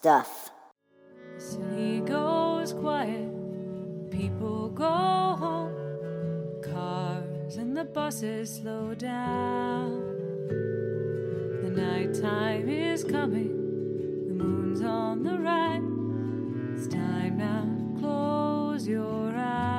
Stuff. City goes quiet, people go home, cars and the buses slow down. The nighttime is coming, the moon's on the rise. It's time now close your eyes.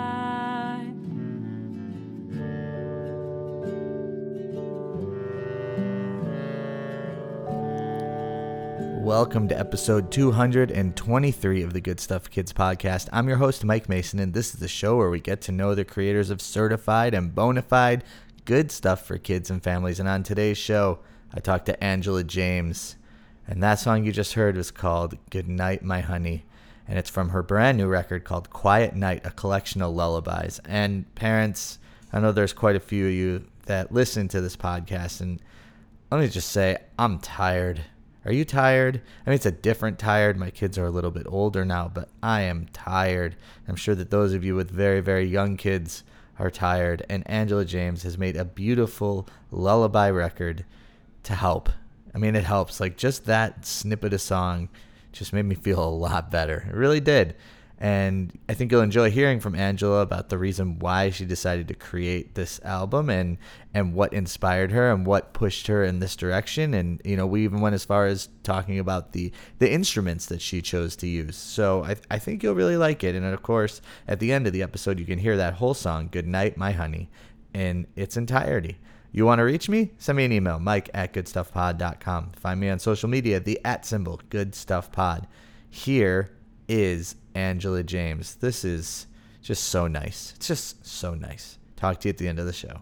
Welcome to episode 223 of the Good Stuff Kids podcast. I'm your host, Mike Mason, and this is the show where we get to know the creators of certified and bona fide good stuff for kids and families. And on today's show, I talked to Angela James, and that song you just heard was called Good Night, My Honey. And it's from her brand new record called Quiet Night, a collection of lullabies. And parents, I know there's quite a few of you that listen to this podcast, and let me just say, I'm tired. Are you tired? I mean, it's a different tired. My kids are a little bit older now, but I am tired. I'm sure that those of you with very, very young kids are tired. And Angela James has made a beautiful lullaby record to help. I mean, it helps. Like, just that snippet of song just made me feel a lot better. It really did. And I think you'll enjoy hearing from Angela about the reason why she decided to create this album and and what inspired her and what pushed her in this direction. And you know, we even went as far as talking about the the instruments that she chose to use. So I I think you'll really like it. And of course, at the end of the episode, you can hear that whole song, "Good Night, My Honey," in its entirety. You want to reach me? Send me an email, mike at goodstuffpod.com. Find me on social media, the at symbol, goodstuffpod. Here is Angela James. This is just so nice. It's just so nice. Talk to you at the end of the show.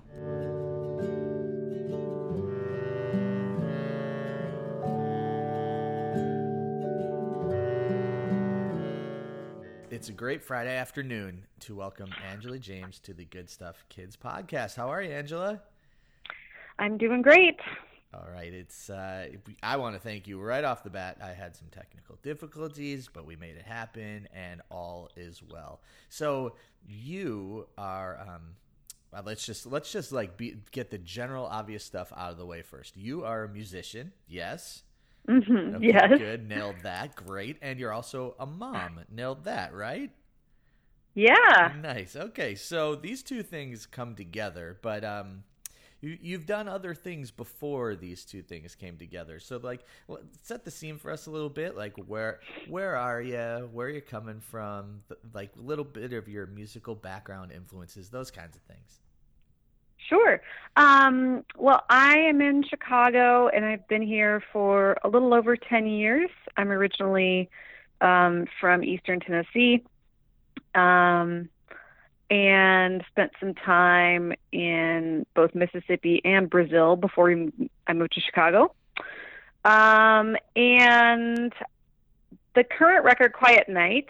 It's a great Friday afternoon to welcome Angela James to the Good Stuff Kids podcast. How are you, Angela? I'm doing great. All right, it's. Uh, I want to thank you right off the bat. I had some technical difficulties, but we made it happen, and all is well. So you are. Um, well, let's just let's just like be, get the general obvious stuff out of the way first. You are a musician, yes. hmm Okay, yes. Good, nailed that. Great, and you're also a mom. Nailed that, right? Yeah. Nice. Okay, so these two things come together, but um, you you've done other things before these two things came together. So like, set the scene for us a little bit. Like, where where are you? Where are you coming from? Like, a little bit of your musical background influences, those kinds of things. Sure. Um, well, I am in Chicago and I've been here for a little over 10 years. I'm originally um, from Eastern Tennessee um, and spent some time in both Mississippi and Brazil before I moved to Chicago. Um, and the current record, Quiet Night,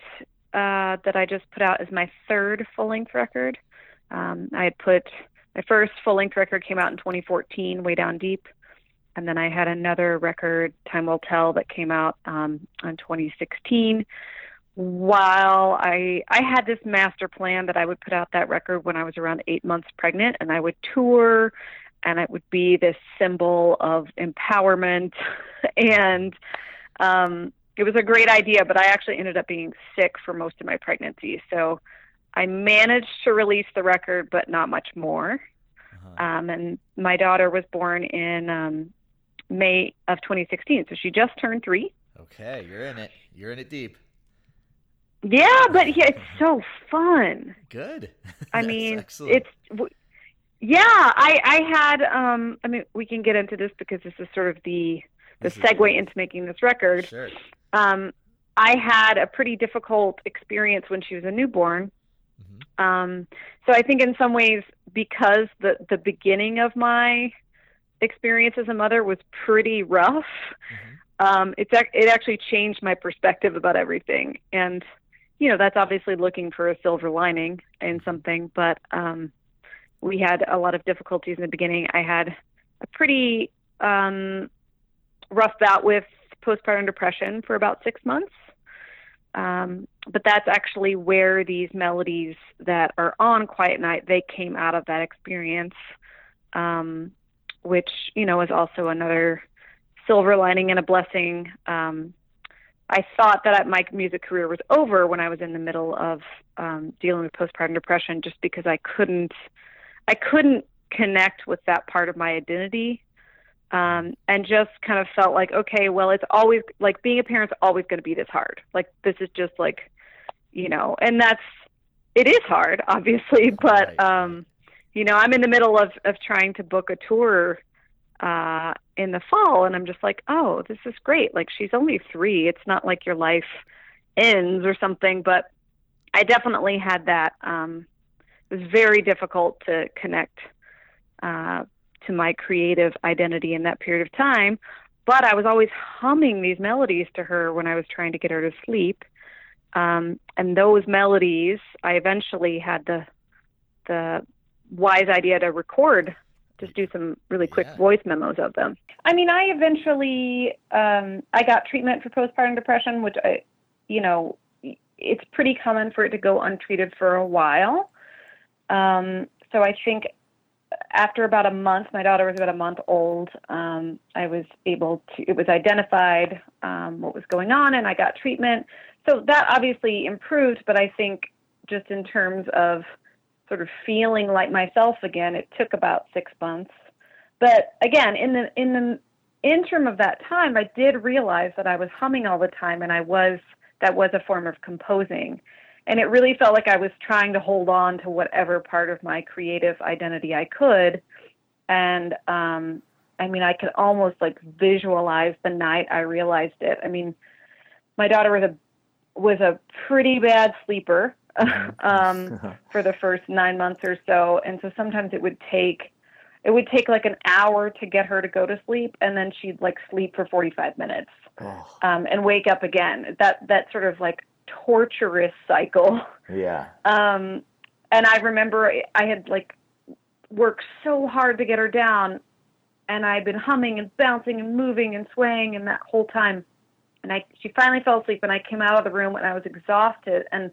uh, that I just put out is my third full length record. Um, I had put my first full length record came out in 2014, Way Down Deep. And then I had another record, Time Will Tell, that came out um, in 2016. While I I had this master plan that I would put out that record when I was around eight months pregnant, and I would tour, and it would be this symbol of empowerment, and um, it was a great idea. But I actually ended up being sick for most of my pregnancy, so I managed to release the record, but not much more. Uh-huh. Um, and my daughter was born in um, May of 2016, so she just turned three. Okay, you're in it. You're in it deep. Yeah, but yeah, it's so fun. Good. I mean, excellent. it's w- yeah. I I had um. I mean, we can get into this because this is sort of the the This segue into making this record. sure. Um, I had a pretty difficult experience when she was a newborn. Mhm. Um, so I think in some ways, because the the beginning of my experience as a mother was pretty rough, Mhm. um, it's it actually changed my perspective about everything. And you know, that's obviously looking for a silver lining in something. But um, we had a lot of difficulties in the beginning. I had a pretty um, rough bout with postpartum depression for about six months. Um, but that's actually where these melodies that are on Quiet Night they came out of that experience, um, which you know is also another silver lining and a blessing um, I thought that my music career was over when I was in the middle of um, dealing with postpartum depression, just because I couldn't, I couldn't connect with that part of my identity, um, and just kind of felt like, okay, well, it's always like being a parent's always going to be this hard. Like this is just like, you know, and that's it is hard, obviously, but um, you know, I'm in the middle of of trying to book a tour uh in the fall and I'm just like, "Oh, this is great. Like she's only 3. It's not like your life ends or something, but I definitely had that um it was very difficult to connect uh to my creative identity in that period of time, but I was always humming these melodies to her when I was trying to get her to sleep. Um and those melodies, I eventually had the the wise idea to record just do some really quick Yeah. voice memos of them. I mean, I eventually um, I got treatment for postpartum depression, which I, you know, it's pretty common for it to go untreated for a while. Um, so I think after about a month, my daughter was about a month old. Um, I was able to. It was identified um, what was going on, and I got treatment. So that obviously improved, but I think just in terms of sort of feeling like myself again, it took about six months. But again, in the in the interim of that time, I did realize that I was humming all the time, and I was that was a form of composing, and it really felt like I was trying to hold on to whatever part of my creative identity I could. And um, I mean, I could almost like visualize the night I realized it. I mean, my daughter was a was a pretty bad sleeper um, for the first nine months or so, and so sometimes it would take it would take like an hour to get her to go to sleep, and then she'd like sleep for forty five minutes Oh, um, and wake up again. That that sort of like torturous cycle. yeah. Um, and I remember I had like worked so hard to get her down, and I'd been humming and bouncing and moving and swaying, and that whole time, and I she finally fell asleep, and I came out of the room and I was exhausted, and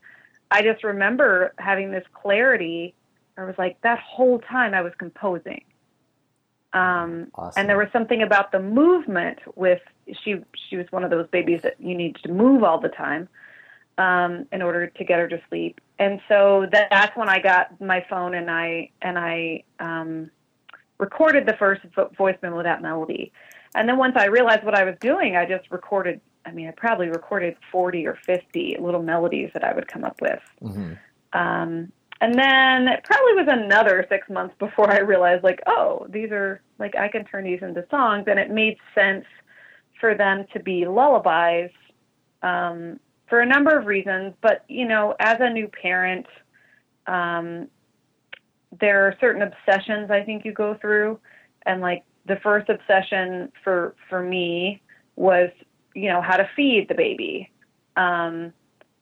I just remember having this clarity. I was like that whole time I was composing. Um, Awesome. and there was something about the movement with she she was one of those babies that you need to move all the time um, in order to get her to sleep. And so that, that's when I got my phone and I and I um, recorded the first vo- voice memo with that melody. And then once I realized what I was doing, I just recorded. I mean, I probably recorded forty or fifty little melodies that I would come up with. hmm Um, and then it probably was another six months before I realized, like, oh, these are like I can turn these into songs, and it made sense for them to be lullabies um, for a number of reasons. But you know, as a new parent, um, there are certain obsessions I think you go through, and like the first obsession for for me was, you know, how to feed the baby. Um,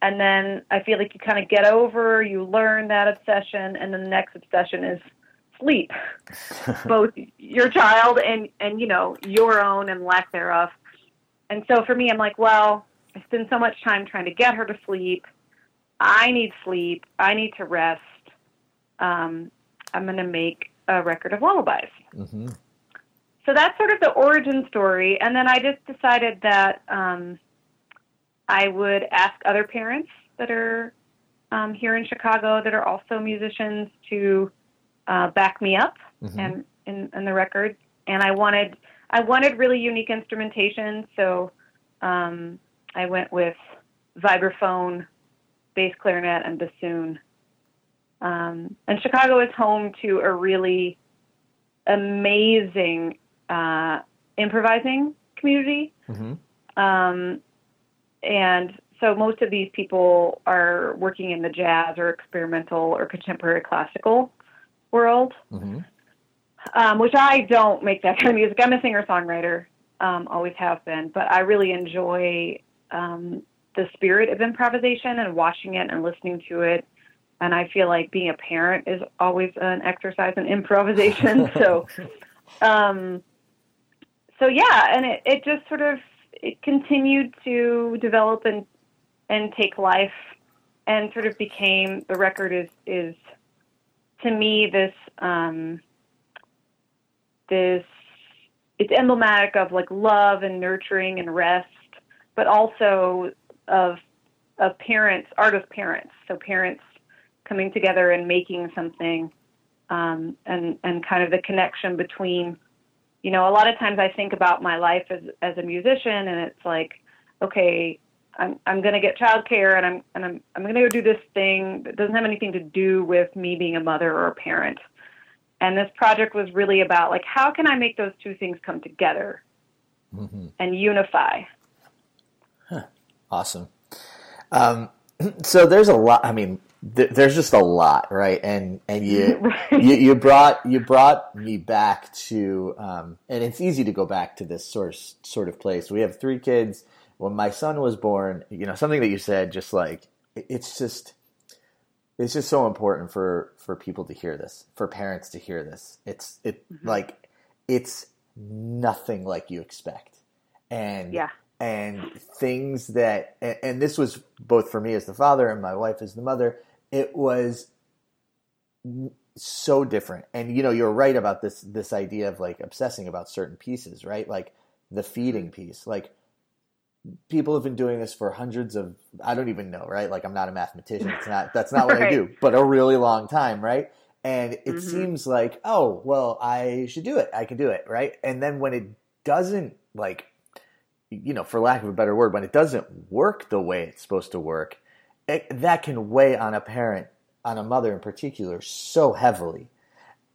and then I feel like you kind of get over, you learn that obsession, and then the next obsession is sleep, both your child and and you know your own and lack thereof. And so for me, I'm like, well, I spend so much time trying to get her to sleep. I need sleep. I need to rest. Um, I'm going to make a record of lullabies hmm so that's sort of the origin story. And then I just decided that um, I would ask other parents that are um, here in Chicago that are also musicians to uh, back me up Mhm. and in, in the record. And I wanted I wanted really unique instrumentation, so um, I went with vibraphone, bass clarinet, and bassoon. Um, and Chicago is home to a really amazing uh, improvising community. hmm Um, and so most of these people are working in the jazz or experimental or contemporary classical world, hmm um, which I don't make that kind of music. I'm a singer songwriter, um, always have been, but I really enjoy um, the spirit of improvisation and watching it and listening to it. And I feel like being a parent is always an exercise in improvisation. so, um, so yeah, and it, it just sort of it continued to develop and and take life, and sort of became the record is is to me this um, this it's emblematic of like love and nurturing and rest but also of of parents, artist parents. So parents coming together and making something, um, and and kind of the connection between, you know, a lot of times I think about my life as as a musician, and it's like, okay, I'm I'm gonna get childcare, and I'm and I'm I'm gonna go do this thing that doesn't have anything to do with me being a mother or a parent. And this project was really about like how can I make those two things come together mm-hmm. and unify. Huh. Awesome. Um, so there's a lot. I mean, th- there's just a lot, right? And and you, right. you you brought you brought me back to, um, and it's easy to go back to this sort of, sort of place. We have three kids. When my son was born, you know, something that you said, just like it's just it's just so important for for people to hear this, for parents to hear this. It's it mm-hmm. like it's nothing like you expect, and yeah and things that and this was both for me as the father and my wife as the mother it was so different. And you know you're right about this this idea of like obsessing about certain pieces right? Like the feeding piece. Like people have been doing this for hundreds of i don't even know right? Like i'm not a mathematician. It's not that's not what right. i do but a really long time right? And it mm-hmm. seems like oh well i should do it. I can do it right? And then when it doesn't like you know, for lack of a better word, when it doesn't work the way it's supposed to work, it, that can weigh on a parent, on a mother in particular, so heavily.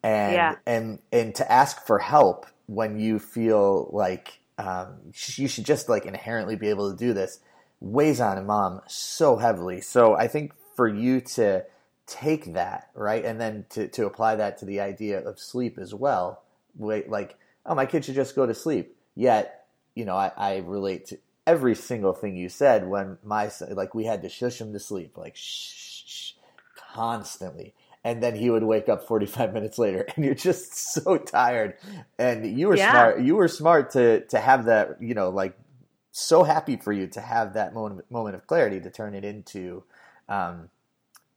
And yeah. and and to ask for help when you feel like um, you should just like inherently be able to do this weighs on a mom so heavily. So I think for you to take that right and then to, to apply that to the idea of sleep as well, like oh my kid should just go to sleep. Yet you know, I, I relate to every single thing you said when my son, like we had to shush him to sleep, like shh, shh, constantly. And then he would wake up 45 minutes later and you're just so tired. And you were yeah. smart. You were smart to, to have that, you know, like so happy for you to have that moment, moment of clarity to turn it into, um,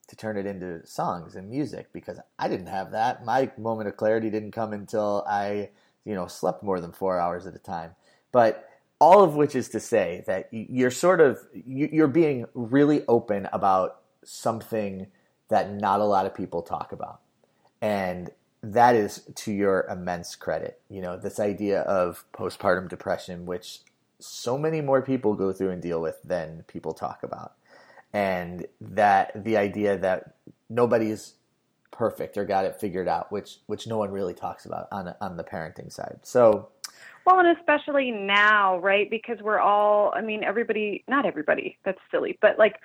to turn it into songs and music because I didn't have that. My moment of clarity didn't come until I, you know, slept more than four hours at a time. But all of which is to say that you're sort of you're being really open about something that not a lot of people talk about. And that is to your immense credit. You know, this idea of postpartum depression, which so many more people go through and deal with than people talk about. And that the idea that nobody's perfect or got it figured out, which which no one really talks about on on the parenting side. So well, and especially now, right? Because we're all, I mean, everybody, not everybody, that's silly, but like,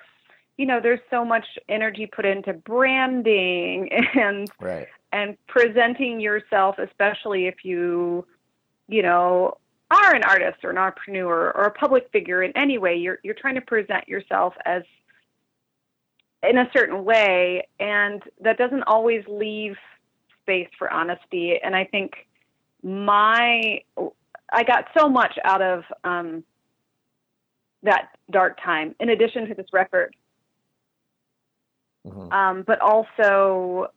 you know, there's so much energy put into branding and right. and presenting yourself, especially if you, you know, are an artist or an entrepreneur or a public figure in any way. You're you're trying to present yourself as in a certain way, and that doesn't always leave space for honesty. And I think my I got so much out of um, that dark time, in addition to this record. Mm-hmm. Um, but also,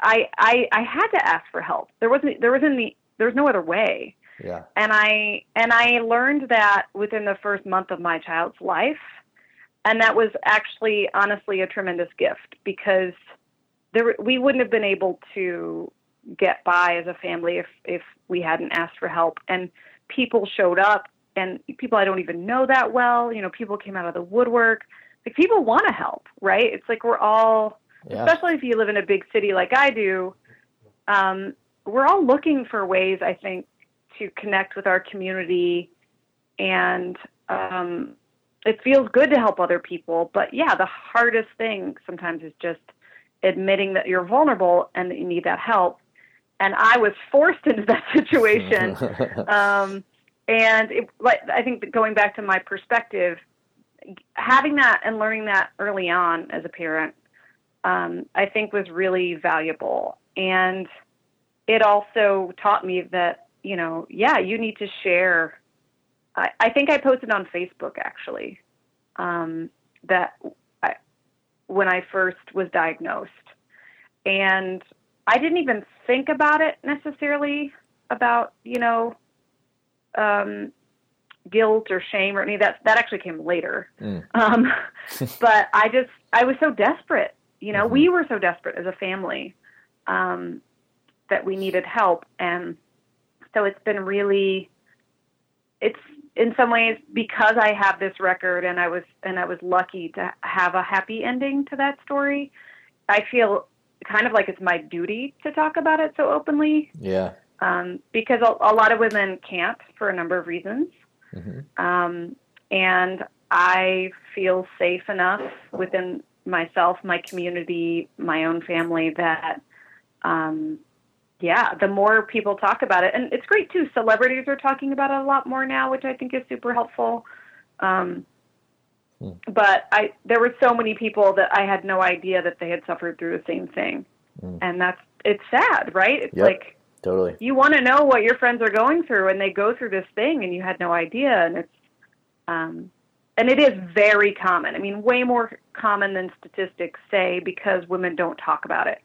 I, I I had to ask for help. There wasn't there wasn't the there was no other way. Yeah. And I and I learned that within the first month of my child's life, and that was actually honestly a tremendous gift because there we wouldn't have been able to get by as a family if if we hadn't asked for help. And people showed up and people I don't even know that well you know people came out of the woodwork. Like people want to help right? It's like we're all yeah. especially if you live in a big city like I do um, we're all looking for ways I think to connect with our community. And um, it feels good to help other people but yeah the hardest thing sometimes is just admitting that you're vulnerable and that you need that help and I was forced into that situation. um, and it, like, I think going back to my perspective, having that and learning that early on as a parent, um, I think was really valuable. And it also taught me that, you know, yeah, you need to share. I, I think I posted on Facebook actually um, that I, when I first was diagnosed. And I didn't even think about it necessarily about, you know, um, guilt or shame or any of that. That actually came later. Mm. Um, but I just, I was so desperate. You know, Mhm. we were so desperate as a family um, that we needed help. And so it's been really, it's in some ways because I have this record and I was, and I was lucky to have a happy ending to that story. I feel kind of like it's my duty to talk about it so openly Yeah. um, because a, a lot of women can't for a number of reasons. hmm Um, and I feel safe enough within myself, my community, my own family that, um, yeah, the more people talk about it, and it's great too. Celebrities are talking about it a lot more now, which I think is super helpful. Um, Hmm. But I, there were so many people that I had no idea that they had suffered through the same thing, Hmm. and that's it's sad, right? It's Yep. like Totally. you want to know what your friends are going through and they go through this thing and you had no idea and it's um and it is very common i mean way more common than statistics say because women don't talk about it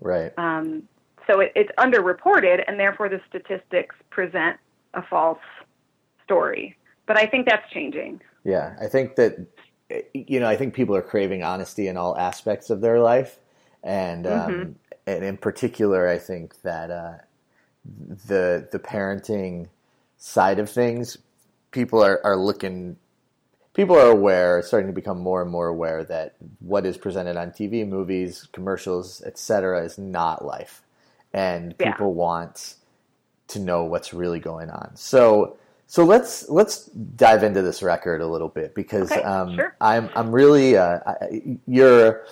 Right. um so it, it's underreported and therefore the statistics present a false story but i think that's changing Yeah, I think that you know, I think people are craving honesty in all aspects of their life, and um, Mhm. and in particular, I think that uh, the the parenting side of things, people are are looking. People are aware, starting to become more and more aware that what is presented on TV, movies, commercials, etc., is not life, and Yeah. people want to know what's really going on. So, so let's let's dive into this record a little bit because Okay, um, sure. I'm I'm really uh, I, your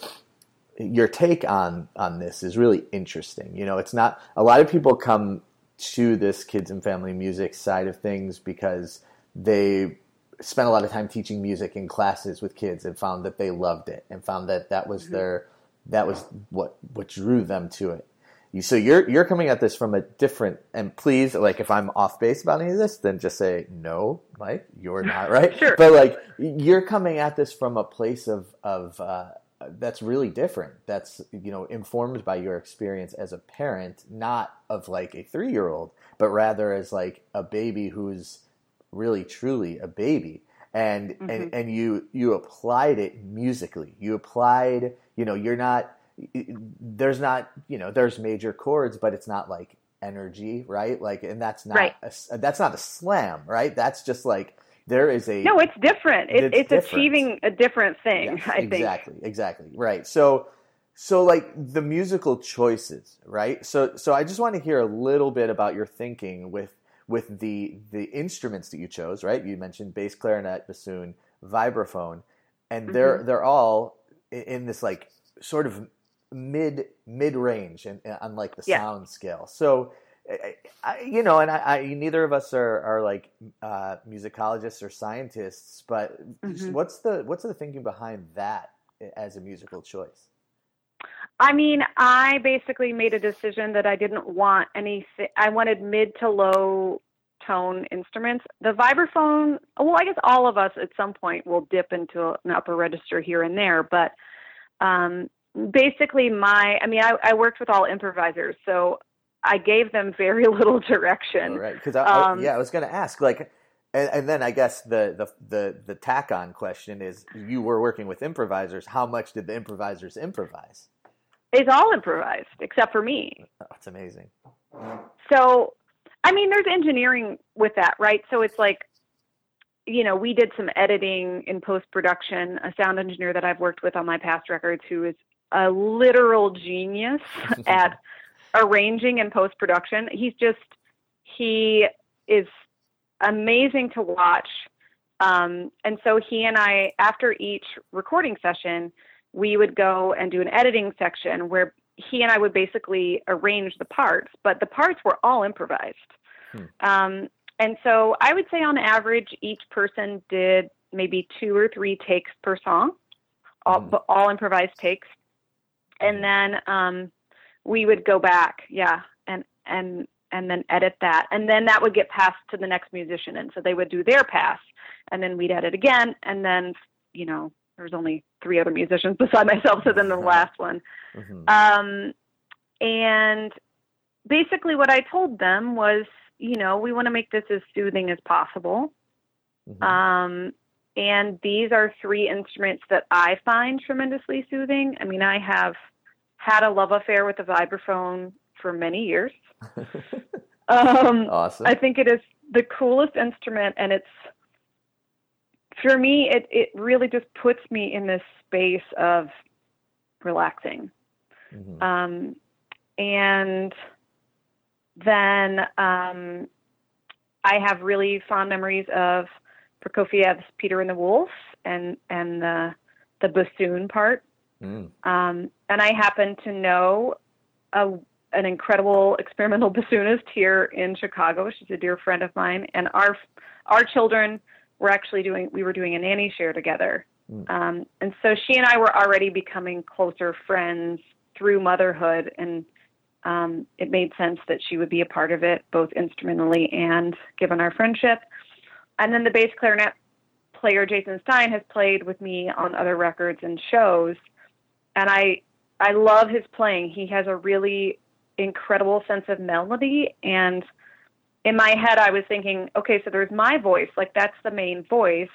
your take on on this is really interesting. You know, it's not a lot of people come to this kids and family music side of things because they spent a lot of time teaching music in classes with kids and found that they loved it and found that that was their that was what what drew them to it. You, so you're you're coming at this from a different and please like if I'm off base about any of this then just say no Mike you're not right? Sure. but like you're coming at this from a place of of uh, that's really different. That's you know informed by your experience as a parent not of like a three year old but rather as like a baby who's really truly a baby. And and and you you applied it musically. You applied you know you're not there's not you know there's major chords but it's not like energy right like and that's not Right. a that's not a slam right that's just like there is a no it's different it, It's it's, different. achieving a different thing Yes, i think exactly, exactly. Right. So so like the musical choices, right? So so I just want to hear a little bit about your thinking with with the the instruments that you chose, right? You mentioned bass clarinet, bassoon, vibraphone, and they're mm-hmm. they're all in this like sort of mid mid range and on like the Yeah. sound scale. So I, I, you know, and I, I, neither of us are, are like uh, musicologists or scientists, but Mhm. what's the what's the thinking behind that as a musical choice? I mean, I basically made a decision that I didn't want any. I wanted mid to low tone instruments. The vibraphone, well, I guess all of us at some point will dip into an upper register here and there, but um, basically, my, I mean, I, I worked with all improvisers, so I gave them very little direction. All right, because I, I- Um, yeah, I was going to ask like, and, and then I guess the, the the the tack on question is, you were working with improvisers. How much did the improvisers improvise? It's all improvised except for me. that's amazing. So, I mean, there's engineering with that, right? So it's like, you know, we did some editing in post production. A sound engineer that I've worked with on my past records who is a literal genius at arranging and post production. He's just, he is amazing to watch. Um, and so he and I, after each recording session, we would go and do an editing section where he and I would basically arrange the parts, but the parts were all improvised. Hmm. Um, and so I would say on average, each person did maybe two or three takes per song, all, Mhm. all improvised takes. And then um, we would go back, yeah, and and and then edit that, and then that would get passed to the next musician, and so they would do their pass, and then we'd edit again, and then you know there was only three other musicians beside myself, so then the last one, Mhm. um, and basically what I told them was, you know, we want to make this as soothing as possible. Mm-hmm. Um, and these are three instruments that I find tremendously soothing. I mean, I have had a love affair with the vibraphone for many years. um, awesome. I think it is the coolest instrument, and it's for me. It it really just puts me in this space of relaxing. Mm-hmm. Um, and then um, I have really fond memories of Prokofiev's Peter and the Wolf and and the the bassoon part. Mm. Um, and I happen to know a, an incredible experimental bassoonist here in Chicago. She's a dear friend of mine, and our our children were actually doing we were doing a nanny share together. Mm. Um, and so she and I were already becoming closer friends through motherhood, and um, it made sense that she would be a part of it, both instrumentally and given our friendship. And then the bass clarinet player Jason Stein has played with me on other records and shows, and I I love his playing. He has a really incredible sense of melody and in my head I was thinking, okay, so there's my voice, like that's the main voice,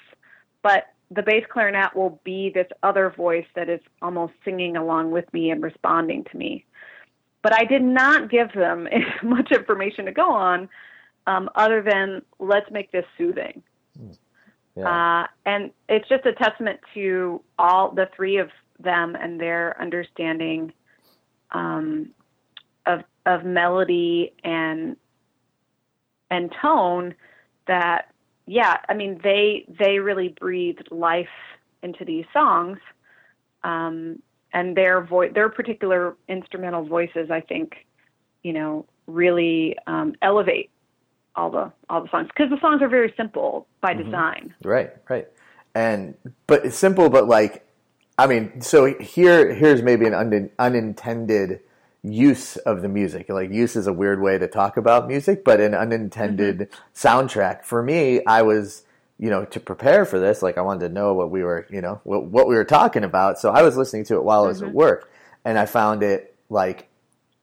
but the bass clarinet will be this other voice that is almost singing along with me and responding to me. But I did not give them much information to go on um, other than let's make this soothing. Yeah. Uh, and it's just a testament to all the three of them and their understanding um, of of melody and and tone that yeah, I mean they they really breathed life into these songs, um, and their voice, their particular instrumental voices, I think, you know, really um, elevate all the all the songs because the songs are very simple by mm-hmm. design. Right, right, and but it's simple, but like, I mean, so here here's maybe an un- unintended use of the music. Like use is a weird way to talk about music, but an unintended mm-hmm. soundtrack. For me, I was, you know, to prepare for this, like I wanted to know what we were, you know, what, what we were talking about. So I was listening to it while mm-hmm. I was at mm-hmm. work and I found it like,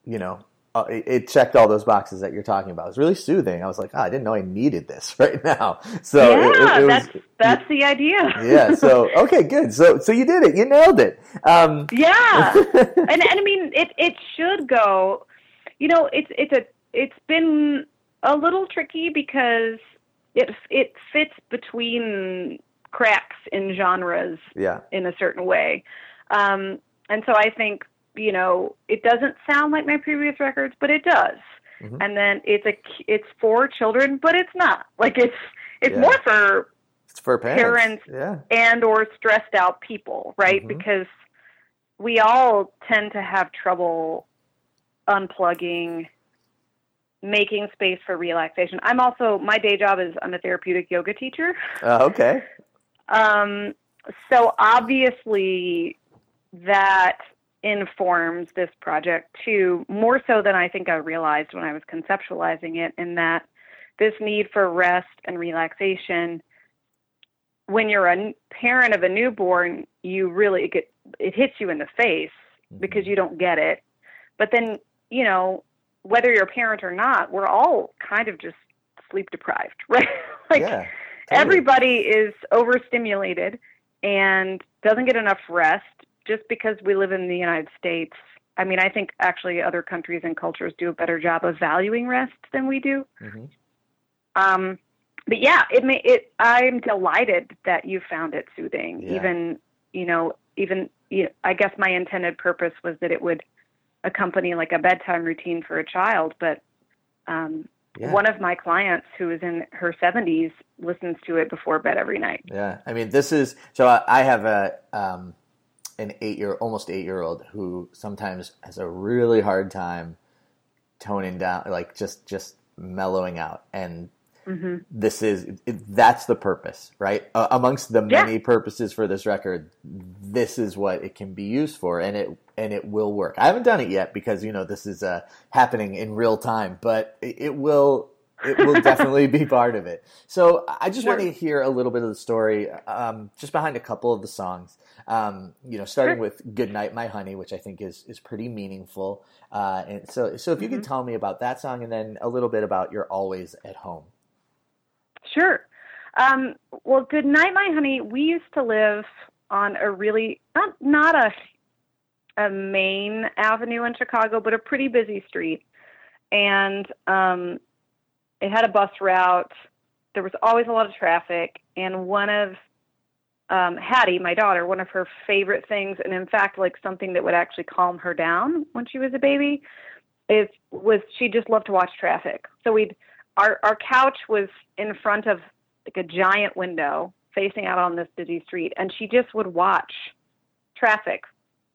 you know, uh, it, it, checked all those boxes that you're talking about. It was really soothing. I was like, oh, I didn't know I needed this right now. So yeah, it, it, that's was, that's the idea. yeah. So okay, good. So so you did it. You nailed it. Um, yeah. and, and I mean, it it should go. You know, it's it's a it's been a little tricky because it it fits between cracks in genres. Yeah. In a certain way. Um, and so I think you know, it doesn't sound like my previous records, but it does. Mm-hmm. And then it's a it's for children, but it's not. Like it's it's yeah. more for it's for parents, parents yeah. and or stressed out people, right? Mm-hmm. Because we all tend to have trouble unplugging making space for relaxation. I'm also my day job is I'm a therapeutic yoga teacher. Uh, okay. Um so obviously that informs this project too, more so than I think I realized when I was conceptualizing it, in that this need for rest and relaxation, when you're a parent of a newborn, you really get it hits you in the face mm-hmm. because you don't get it. But then, you know, whether you're a parent or not, we're all kind of just sleep deprived, right? like yeah, totally. everybody is overstimulated and doesn't get enough rest just because we live in the United States, I mean, I think actually other countries and cultures do a better job of valuing rest than we do. Mm-hmm. Um, but yeah, it may, it, I'm delighted that you found it soothing. Yeah. Even, you know, even, you know, I guess my intended purpose was that it would accompany like a bedtime routine for a child, but, um, yeah. One of my clients who is in her 70s listens to it before bed every night. Yeah. I mean, this is so I have a um, an eight year, almost eight year old who sometimes has a really hard time toning down, like just just mellowing out. And mm-hmm. this is it, that's the purpose, right? Uh, amongst the many yeah. purposes for this record, this is what it can be used for, and it and it will work. I haven't done it yet because you know this is uh, happening in real time, but it, it will it will definitely be part of it. So I just sure. want to hear a little bit of the story, um, just behind a couple of the songs. Um, you know, starting sure. with "Good Night, My Honey," which I think is is pretty meaningful. Uh, and so, so if you mm-hmm. could tell me about that song, and then a little bit about "You're Always at Home." Sure. Um, well, good night, my honey. We used to live on a really not not a a main avenue in Chicago, but a pretty busy street, and um, it had a bus route. There was always a lot of traffic, and one of um, Hattie, my daughter, one of her favorite things, and in fact, like something that would actually calm her down when she was a baby, is was she just loved to watch traffic. So we'd our our couch was in front of like a giant window facing out on this busy street, and she just would watch traffic.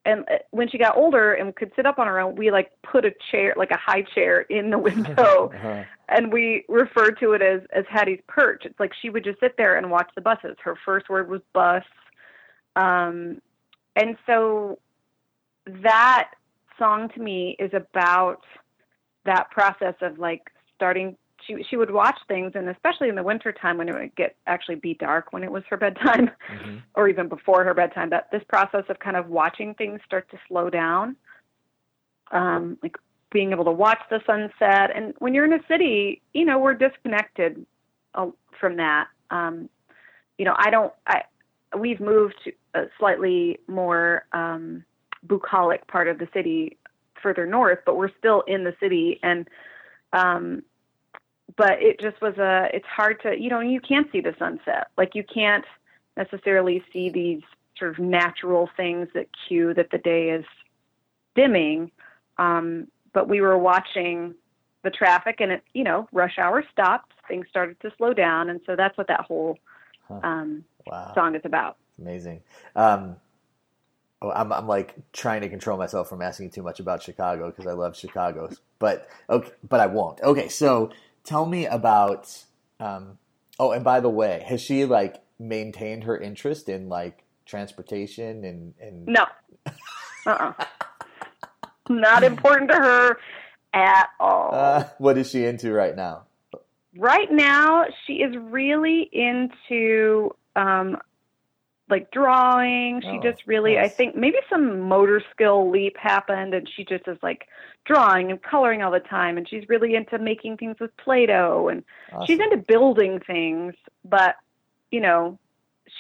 And uh, when she got older and could sit up on her own, we like put a chair, like a high chair, in the window, Uh-huh. and we referred to it as as Hattie's perch. It's like she would just sit there and watch the buses. Her first word was bus, um, and so that song to me is about that process of like starting. She she would watch things, and especially in the wintertime when it would get actually be dark when it was her bedtime, Mhm. or even before her bedtime. That this process of kind of watching things start to slow down, um, like being able to watch the sunset. And when you're in a city, you know, we're disconnected uh, from that. Um, you know, I don't, I, we've moved to a slightly more um, bucolic part of the city further north, but we're still in the city. And, um, but it just was a, it's hard to, you know, you can't see the sunset. Like you can't necessarily see these sort of natural things that cue that the day is dimming. Um, but we were watching the traffic and it, you know, rush hour stopped, things started to slow down. And so that's what that whole Huh. um, Wow. song is about. Amazing. Um, oh, I'm, I'm like trying to control myself from asking too much about Chicago because I love Chicago, but okay, but I won't. Okay, so tell me about. Um, oh, and by the way, has she like maintained her interest in like transportation and and No. Uh-uh. Not important to her at all. uh, what is she into right now? right now, she is really into um, like drawing. She Oh, just really, I think maybe some motor skill leap happened, and she just is like drawing and coloring all the time. And she's really into making things with Play-Doh, and she's into building things, but you know,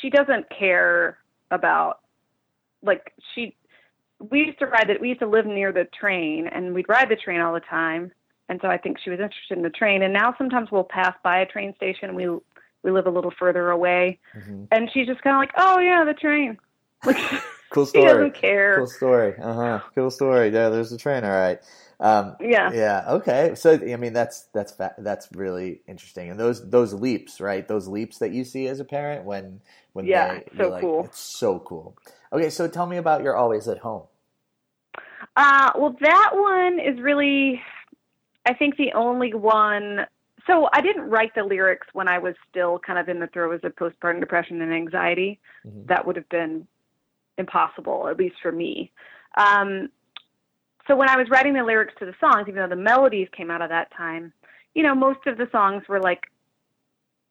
she doesn't care about like she. We used to ride that. We used to live near the train, and we'd ride the train all the time. And so I think she was interested in the train. And now sometimes we'll pass by a train station. We we live a little further away, Mhm. and she's just kind of like, "Oh yeah, the train." Like Cool she story. doesn't care. Cool story. Uh huh. Cool story. Yeah, there's the train. All right. Um, Yeah. Yeah. Okay. So I mean, that's that's fa- that's really interesting. And those those leaps, right? Those leaps that you see as a parent when when Yeah, they, so like, cool. It's so cool. Okay. So tell me about you're always at home. Uh, well, that one is really, I think, the only one. So I didn't write the lyrics when I was still kind of in the throes of postpartum depression and anxiety. Mhm. That would have been impossible, at least for me. Um, so when I was writing the lyrics to the songs, even though the melodies came out of that time, you know, most of the songs were like,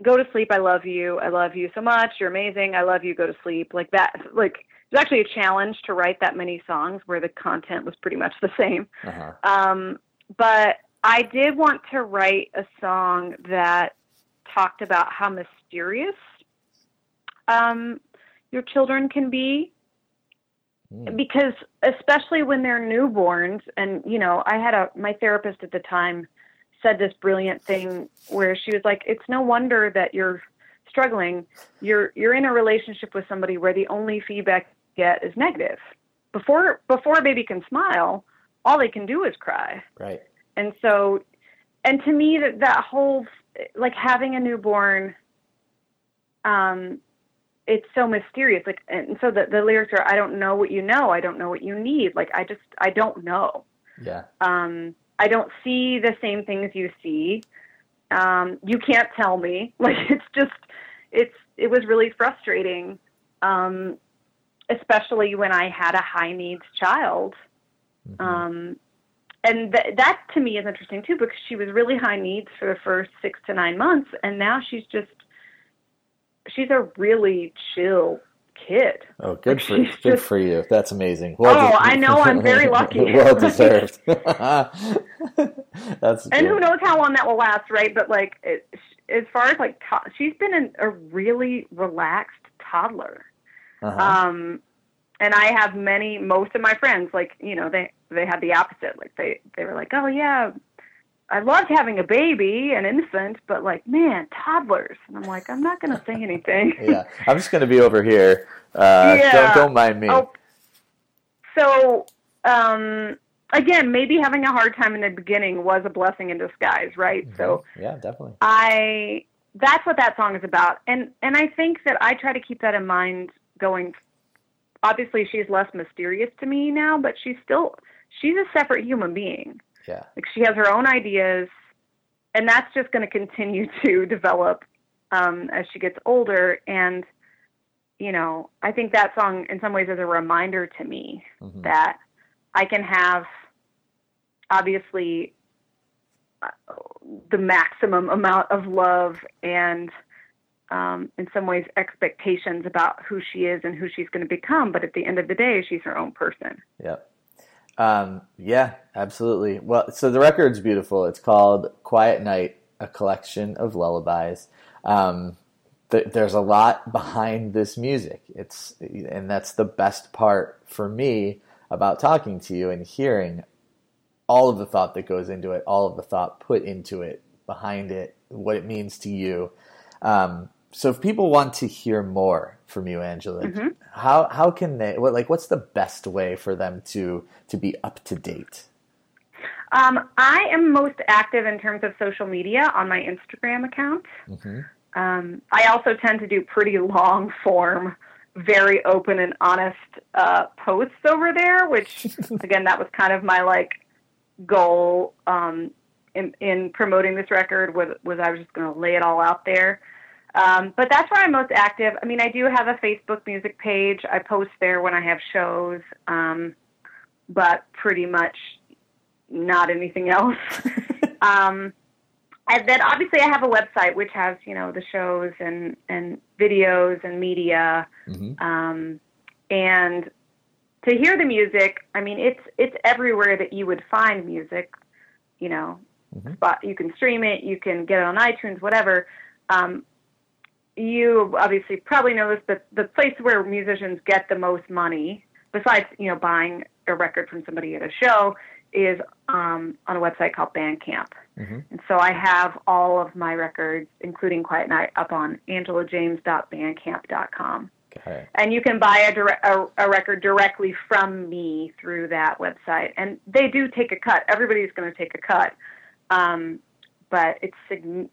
"Go to sleep, I love you, I love you so much, you're amazing, I love you, go to sleep," like that. Like it was actually a challenge to write that many songs where the content was pretty much the same. Uh-huh. Um, but I did want to write a song that talked about how mysterious um, your children can be Mm. because especially when they're newborns and you know i had a my therapist at the time said this brilliant thing where she was like it's no wonder that you're struggling you're you're in a relationship with somebody where the only feedback you get is negative before before a baby can smile all they can do is cry Right. And so and to me that that whole like having a newborn um it's so mysterious. Like and so the the lyrics are i don't know what you know. I don't know what you need. Like i just i don't know. Yeah. um i don't see the same things you see. Um you can't tell me. Like it's just it's it was really frustrating um especially when i had a high needs child. Mhm. um, and th- that to me is interesting too because she was really high needs for the first six to nine months, and now she's just she's a really chill kid. oh, good for good just- for you. That's amazing. Oh, I know, I'm very lucky. well deserved. That's And good. who knows how long that will last, right? But like, it, as far as like to- she's been an, a really relaxed toddler. Uh-huh. Um, and I have many, most of my friends, like you know, they they had the opposite. Like they they were like, oh yeah, I loved having a baby, an infant, but like man, toddlers. And I'm like, I'm not gonna say anything. yeah, I'm just gonna be over here. Uh, Yeah. Don't don't mind me. Oh, so um, again, maybe having a hard time in the beginning was a blessing in disguise, right? So yeah, definitely. I that's what that song is about, and and I think that I try to keep that in mind going. Obviously, she's less mysterious to me now, but she's still she's a separate human being. Yeah. Like she has her own ideas, and that's just going to continue to develop um, as she gets older. And you know, I think that song in some ways is a reminder to me Mhm. that I can have obviously uh, the maximum amount of love and um, in some ways expectations about who she is and who she's going to become but at the end of the day she's her own person Yep. Um, yeah, absolutely. Well, so the record's beautiful. It's called Quiet Night, a collection of lullabies. Um, th- there's a lot behind this music. It's and that's the best part for me about talking to you and hearing all of the thought that goes into it, all of the thought put into it, behind it, what it means to you. Um, so if people want to hear more from you, Angela, Mhm. how how can they? What like what's the best way for them to to be up to date? um, i am most active in terms of social media on my instagram account hmm um, i also tend to do pretty long form very open and honest uh, posts over there which again that was kind of my like goal um, in, in promoting this record was, was I was just going to lay it all out there. Um, but that's where I'm most active. I mean, I do have a Facebook music page. I post there when I have shows, um, but pretty much not anything else. um, and then obviously I have a website which has you know the shows and and videos and media hmm um, and to hear the music, I mean, it's it's everywhere that you would find music. You know, Mhm. spot you can stream it, you can get it on iTunes, whatever. Um, you obviously probably know this, but the place where musicians get the most money, besides you know buying a record from somebody at a show, is um, on a website called Bandcamp. hmm And so I have all of my records, including Quiet Night, up on angelajames.bandcamp.com. It. And you can buy a, dire- a, a record directly from me through that website. And they do take a cut. Everybody's going to take a cut. Um, but it's m-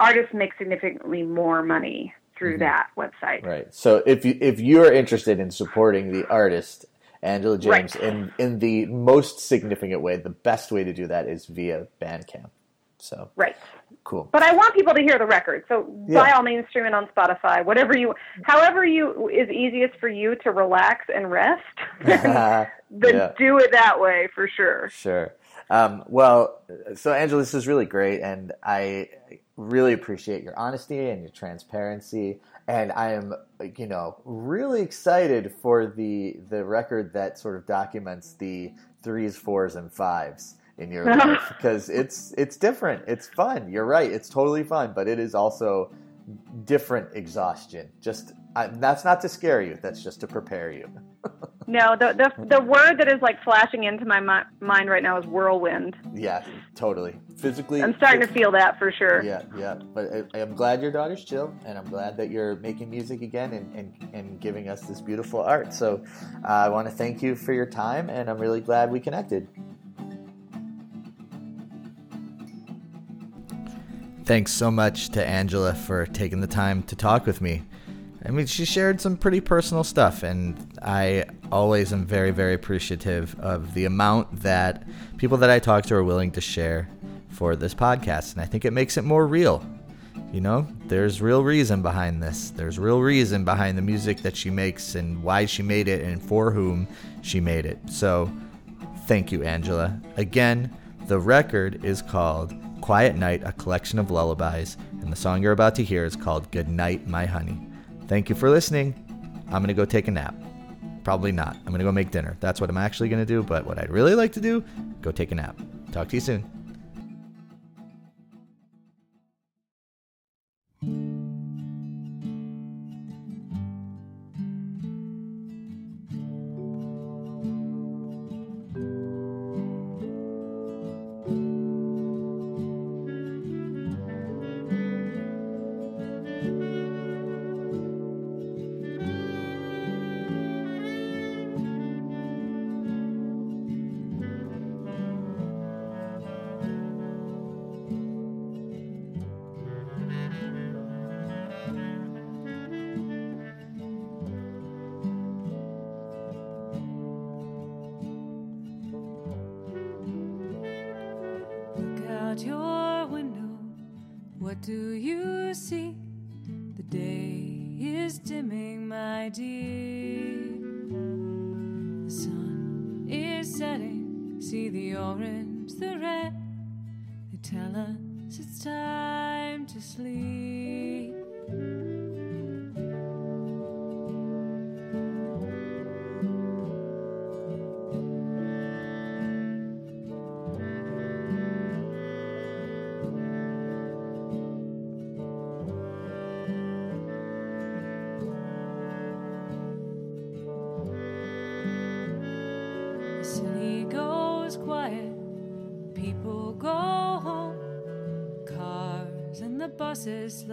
artists make significantly more money through Mhm. that website. Right. So if you if you are interested in supporting the artist Angela James Right. in in the most significant way, the best way to do that is via Bandcamp. So Right. cool. But I want people to hear the record. So by all means, stream it on Spotify, whatever you, however you is easiest for you to relax and rest. then Yeah. do it that way for sure. Sure. Um, well, so Angela, this is really great, and I really appreciate your honesty and your transparency. And I am, you know, really excited for the the record that sort of documents the threes, fours, and fives in your life because it's it's different. It's fun. You're right. It's totally fun, but it is also different exhaustion. Just I, that's not to scare you. That's just to prepare you. No, the the the word that is like flashing into my mi- mind right now is whirlwind. Yeah, totally. Physically, I'm starting to feel that for sure. Yeah, yeah. But I, I'm glad your daughter's chill, and I'm glad that you're making music again and, and, and giving us this beautiful art. So uh, I want to thank you for your time, and I'm really glad we connected. Thanks so much to Angela for taking the time to talk with me. I mean, she shared some pretty personal stuff, and I always am very, very appreciative of the amount that people that I talk to are willing to share for this podcast. And I think it makes it more real. You know, there's real reason behind this. There's real reason behind the music that she makes and why she made it and for whom she made it. So, thank you, Angela. Again, the record is called Quiet Night, a collection of lullabies, and the song you're about to hear is called Good Night, My Honey. Thank you for listening. I'm going to go take a nap. Probably not. I'm going to go make dinner. That's what I'm actually going to do, but what I'd really like to do, go take a nap. Talk to you soon.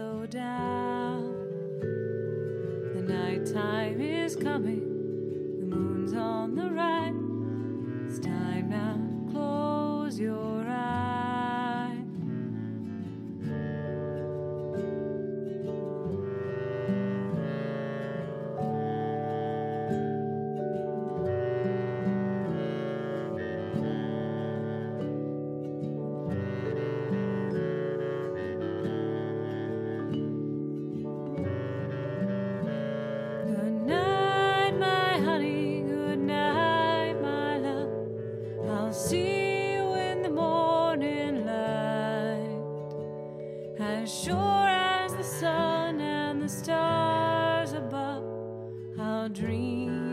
slow down. The night time is coming. As sure as the sun and the stars above, I'll dream.